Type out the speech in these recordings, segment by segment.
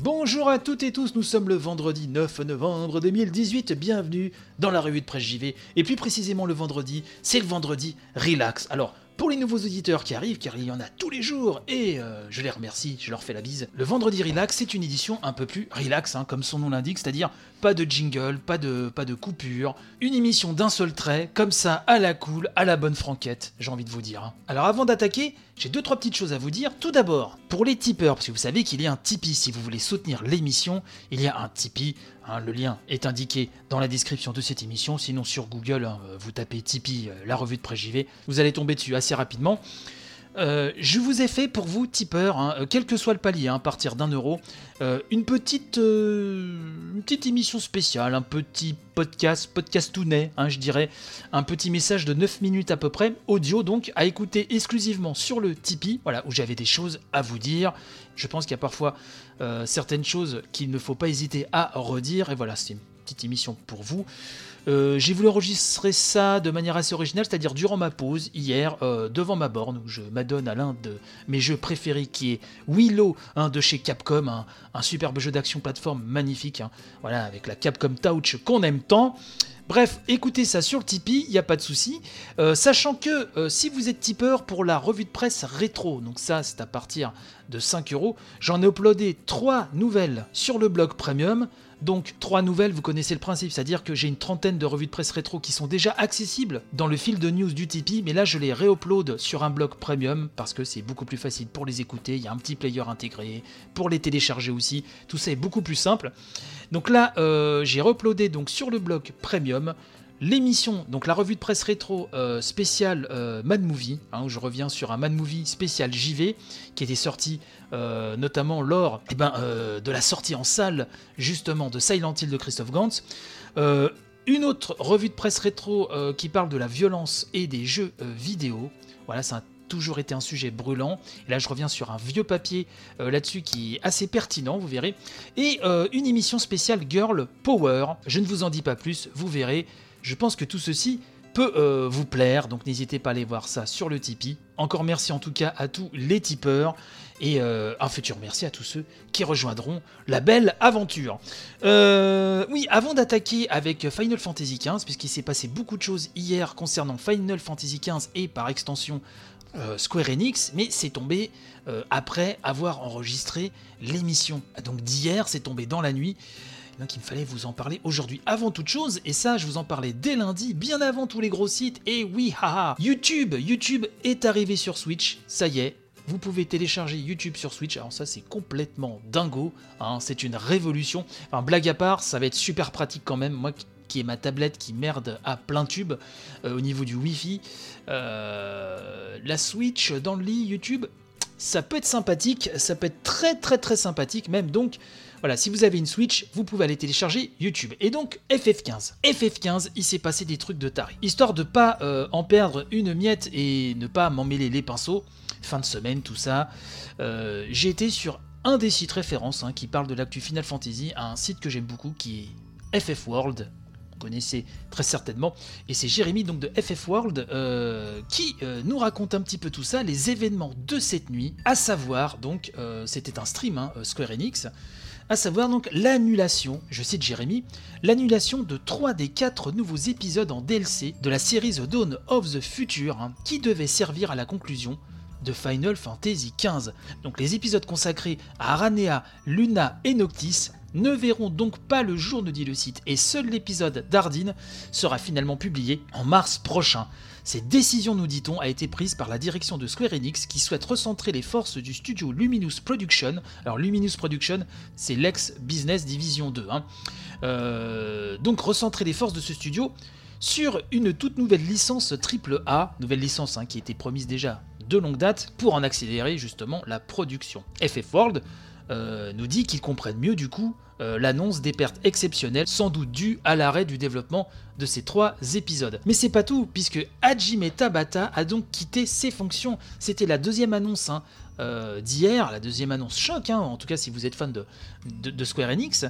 Bonjour à toutes et tous, nous sommes le vendredi 9 novembre 2018, bienvenue dans la revue de presse JV, et plus précisément le vendredi, c'est le vendredi relax. Alors, pour les nouveaux auditeurs qui arrivent, car il y en a tous les jours, et euh, je les remercie, je leur fais la bise, le vendredi relax, c'est une édition un peu plus relax, hein, comme son nom l'indique, c'est-à-dire pas de jingle, pas de, pas de coupure, une émission d'un seul trait, comme ça, à la cool, à la bonne franquette, j'ai envie de vous dire. hein. Alors avant d'attaquer, j'ai deux trois petites choses à vous dire. Tout d'abord, pour les tipeurs, parce que vous savez qu'il y a un Tipeee si vous voulez soutenir l'émission, il y a un Tipeee. hein, le lien est indiqué dans la description de cette émission. Sinon sur Google, hein, vous tapez Tipeee, euh, la revue de JV, vous allez tomber dessus assez rapidement. Euh, je vous ai fait pour vous, tipeurs, hein, euh, quel que soit le palier, hein, à partir d'un euro, euh, une, petite, émission spéciale, un petit podcast, podcast net, hein, je dirais, un petit message de 9 minutes à peu près, audio donc, à écouter exclusivement sur le Tipeee, voilà, où j'avais des choses à vous dire. Je pense qu'il y a parfois certaines choses qu'il ne faut pas hésiter à redire, et voilà, c'est petite émission pour vous. Euh, j'ai voulu enregistrer ça de manière assez originale, c'est-à-dire durant ma pause, hier, euh, devant ma borne, où je m'adonne à l'un de mes jeux préférés, qui est Willow, de chez Capcom, un, superbe jeu d'action plateforme magnifique, hein, voilà, avec la Capcom Touch qu'on aime tant. Bref, écoutez ça sur le Tipeee, il n'y a pas de souci. Euh, sachant que si vous êtes tipeur pour la revue de presse rétro, donc ça c'est à partir de 5 euros, j'en ai uploadé 3 nouvelles sur le blog premium. Donc trois nouvelles, vous connaissez le principe, c'est-à-dire que j'ai une trentaine de revues de presse rétro qui sont déjà accessibles dans le fil de news du Tipeee, mais là je les réupload sur un blog premium parce que c'est beaucoup plus facile pour les écouter, il y a un petit player intégré, pour les télécharger aussi, tout ça est beaucoup plus simple. Donc là, euh, j'ai uploadé donc sur le blog premium l'émission, donc la revue de presse rétro euh, spéciale euh, Mad Movie, hein, où je reviens sur un Mad Movie spécial JV qui était sorti euh, notamment lors eh ben, de la sortie en salle justement de Silent Hill de Christophe Gantz. Une autre revue de presse rétro qui parle de la violence et des jeux vidéo. Voilà, ça a toujours été un sujet brûlant. Et là, je reviens sur un vieux papier là-dessus qui est assez pertinent, vous verrez. Et une émission spéciale Girl Power. Je ne vous en dis pas plus, vous verrez. Je pense que tout ceci peut euh, vous plaire, donc n'hésitez pas à aller voir ça sur le Tipeee. Encore merci en tout cas à tous les tipeurs et euh, un futur merci à tous ceux qui rejoindront la belle aventure. Euh, oui, avant d'attaquer avec Final Fantasy XV, puisqu'il s'est passé beaucoup de choses hier concernant Final Fantasy XV et par extension Square Enix, mais c'est tombé après avoir enregistré l'émission. Donc d'hier, c'est tombé dans la nuit. Donc il me fallait vous en parler aujourd'hui. Avant toute chose, et ça je vous en parlais dès lundi, bien avant tous les gros sites, et oui, haha, YouTube, YouTube est arrivé sur Switch, ça y est, vous pouvez télécharger YouTube sur Switch, alors ça c'est complètement dingo, hein, c'est une révolution, enfin blague à part, ça va être super pratique quand même, moi qui- ai ma tablette qui merde à plein tube euh, au niveau du Wi-Fi, euh, la Switch dans le lit YouTube, ça peut être sympathique, ça peut être très très très sympathique même, donc voilà, si vous avez une Switch, vous pouvez aller télécharger YouTube. Et donc FF15. FF15, il s'est passé des trucs de taré. Histoire de pas euh, en perdre une miette et ne pas m'emmêler les pinceaux, fin de semaine, tout ça, euh, j'ai été sur un des sites références hein, qui parle de l'actu Final Fantasy, un site que j'aime beaucoup qui est FF World. Connaissez très certainement. Et c'est Jérémy donc de FF World euh, qui euh, nous raconte un petit peu tout ça, les événements de cette nuit, à savoir donc, euh, c'était un stream hein, Square Enix, à savoir donc l'annulation, je cite Jérémy, l'annulation de 3 des 4 nouveaux épisodes en DLC de la série The Dawn of the Future, hein, qui devait servir à la conclusion de Final Fantasy XV. Donc les épisodes consacrés à Aranea, Luna et Noctis ne verront donc pas le jour, nous dit le site, et seul l'épisode d'Ardine sera finalement publié en mars prochain. Cette décision, nous dit-on, a été prise par la direction de Square Enix qui souhaite recentrer les forces du studio Luminous Production. Alors Luminous Production, c'est l'ex-Business Division 2. hein. Euh, donc recentrer les forces de ce studio sur une toute nouvelle licence AAA, nouvelle licence hein, qui était promise déjà de longue date pour en accélérer justement la production. FF World euh, nous dit qu'ils comprennent mieux du coup euh, l'annonce des pertes exceptionnelles, sans doute dues à l'arrêt du développement de ces trois épisodes. Mais c'est pas tout, puisque Hajime Tabata a donc quitté ses fonctions. C'était la deuxième annonce hein, euh, d'hier, la deuxième annonce choc, hein, en tout cas si vous êtes fan de, de- de Square Enix.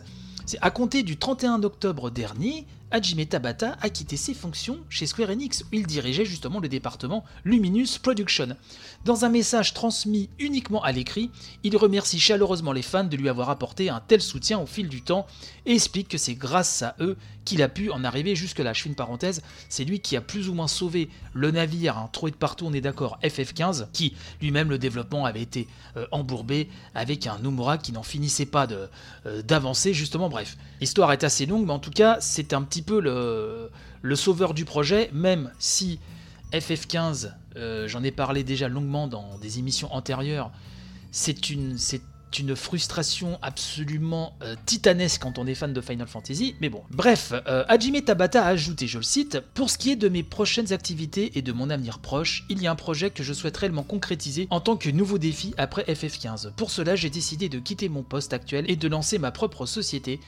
C'est à compter du 31 octobre dernier, Hajime Tabata a quitté ses fonctions chez Square Enix, où il dirigeait justement le département Luminous Production. Dans un message transmis uniquement à l'écrit, il remercie chaleureusement les fans de lui avoir apporté un tel soutien au fil du temps et explique que c'est grâce à eux qu'il a pu en arriver jusque-là. Je fais une parenthèse, c'est lui qui a plus ou moins sauvé le navire, un troué de partout, on est d'accord, FF15, qui lui-même le développement avait été euh, embourbé avec un Nomura qui n'en finissait pas euh, d'avancer, justement, bref. L'histoire est assez longue, mais en tout cas, c'est un petit peu le, sauveur du projet, même si FF15, euh, j'en ai parlé déjà longuement dans des émissions antérieures, c'est une, c'est une frustration absolument euh, titanesque quand on est fan de Final Fantasy, mais bon. Bref, euh, Hajime Tabata a ajouté, je le cite, Pour ce qui est de mes prochaines activités et de mon avenir proche, il y a un projet que je souhaite réellement concrétiser en tant que nouveau défi après FF15. Pour cela, j'ai décidé de quitter mon poste actuel et de lancer ma propre société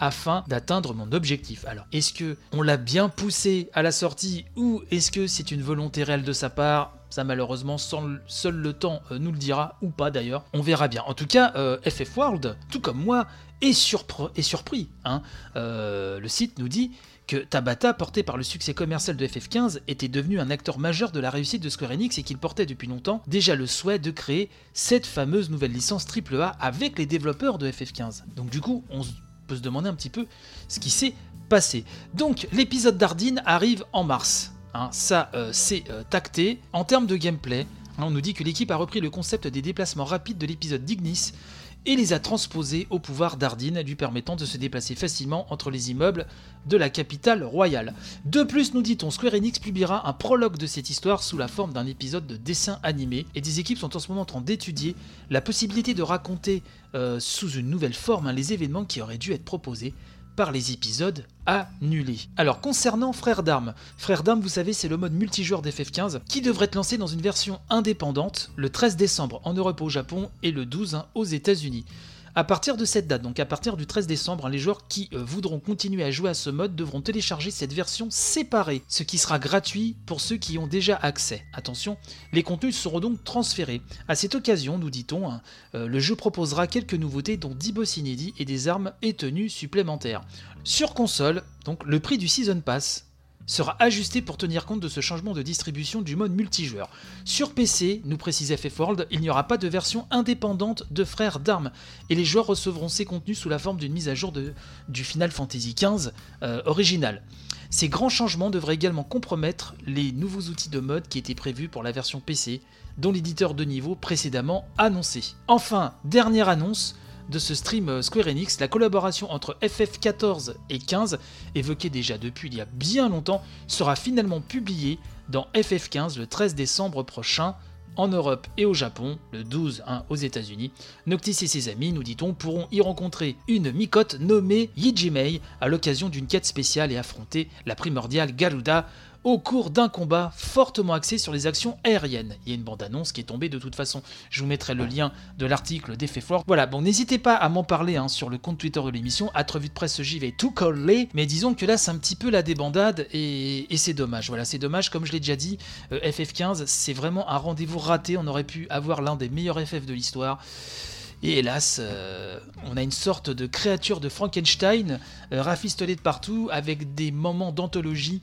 afin d'atteindre mon objectif. Alors, est-ce que on l'a bien poussé à la sortie ou est-ce que c'est une volonté réelle de sa part? Ça malheureusement seul le temps euh, nous le dira ou pas d'ailleurs. On verra bien. En tout cas, euh, FF World, tout comme moi, est, surpris. Hein. Euh, le site nous dit que Tabata, porté par le succès commercial de FF15, était devenu un acteur majeur de la réussite de Square Enix et qu'il portait depuis longtemps déjà le souhait de créer cette fameuse nouvelle licence AAA avec les développeurs de FF15. Donc du coup, on peut se demander un petit peu ce qui s'est passé. Donc l'épisode d'Ardine arrive en mars. Hein. ça, euh, c'est euh, tacté. En termes de gameplay, hein, on nous dit que l'équipe a repris le concept des déplacements rapides de l'épisode d'Ignis et les a transposés au pouvoir d'Ardine, lui permettant de se déplacer facilement entre les immeubles de la capitale royale. De plus, nous dit-on, Square Enix publiera un prologue de cette histoire sous la forme d'un épisode de dessin animé, et des équipes sont en ce moment en train d'étudier la possibilité de raconter euh, sous une nouvelle forme hein, les événements qui auraient dû être proposés par les épisodes annulés. Alors concernant Frères d'Armes, Frères d'Armes vous savez c'est le mode multijoueur d'FF15 qui devrait être lancé dans une version indépendante le 13 décembre en Europe au Japon et le 12 hein, aux États-Unis. À partir de cette date, donc à partir du 13 décembre, les joueurs qui euh, voudront continuer à jouer à ce mode devront télécharger cette version séparée, ce qui sera gratuit pour ceux qui ont déjà accès. Attention, les contenus seront donc transférés. À cette occasion, nous dit-on, hein, euh, le jeu proposera quelques nouveautés dont 10 boss inédits et des armes et tenues supplémentaires. Sur console, donc le prix du Season Pass sera ajusté pour tenir compte de ce changement de distribution du mode multijoueur. Sur PC, nous précise FF World, il n'y aura pas de version indépendante de Frères d'Armes, et les joueurs recevront ces contenus sous la forme d'une mise à jour du Final Fantasy XV euh, original. Ces grands changements devraient également compromettre les nouveaux outils de mode qui étaient prévus pour la version PC, dont l'éditeur de niveau précédemment annoncé. Enfin, dernière annonce, de ce stream euh, Square Enix, la collaboration entre FF14 et 15, évoquée déjà depuis il y a bien longtemps, sera finalement publiée dans FF15 le 13 décembre prochain en Europe et au Japon, le 12 hein, aux États-Unis. Noctis et ses amis, nous dit-on, pourront y rencontrer une micote nommée Yijimei à l'occasion d'une quête spéciale et affronter la primordiale Garuda au cours d'un combat fortement axé sur les actions aériennes. Il y a une bande-annonce qui est tombée de toute façon. Je vous mettrai le lien de l'article d'Effet Fort. Voilà, bon, n'hésitez pas à m'en parler hein, sur le compte Twitter de l'émission, à de Presse vais tout coller, mais disons que là c'est un petit peu la débandade et, c'est dommage. Voilà, c'est dommage, comme je l'ai déjà dit, euh, FF15 c'est vraiment un rendez-vous raté. On aurait pu avoir l'un des meilleurs FF de l'histoire. Et hélas, euh, on a une sorte de créature de Frankenstein euh, rafistolée de partout avec des moments d'anthologie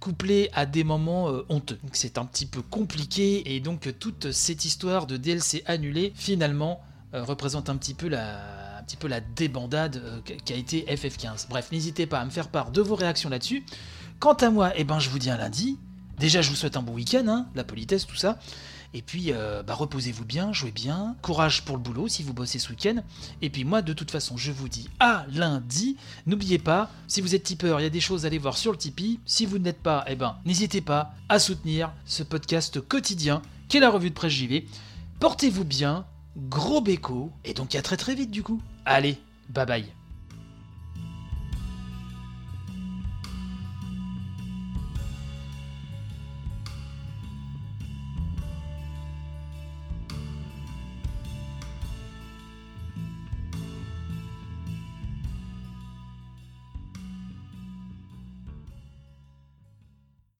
couplés à des moments euh, honteux. C'est un petit peu compliqué et donc toute cette histoire de DLC annulé finalement représente un petit peu la, peu débandade qu'a été FF15. Bref, n'hésitez pas à me faire part de vos réactions là-dessus. Quant à moi, eh ben, je vous dis un lundi. Déjà, je vous souhaite un bon week-end, hein, la politesse, tout ça. Et puis, euh, bah, reposez-vous bien, jouez bien, courage pour le boulot si vous bossez ce week-end. Et puis moi, de toute façon, je vous dis à lundi. N'oubliez pas, si vous êtes tipeur, il y a des choses à aller voir sur le Tipeee. Si vous ne l'êtes pas, eh ben, n'hésitez pas à soutenir ce podcast quotidien qu'est la revue de presse JV. Portez-vous bien, gros béco, et donc à très très vite du coup. Allez, bye bye.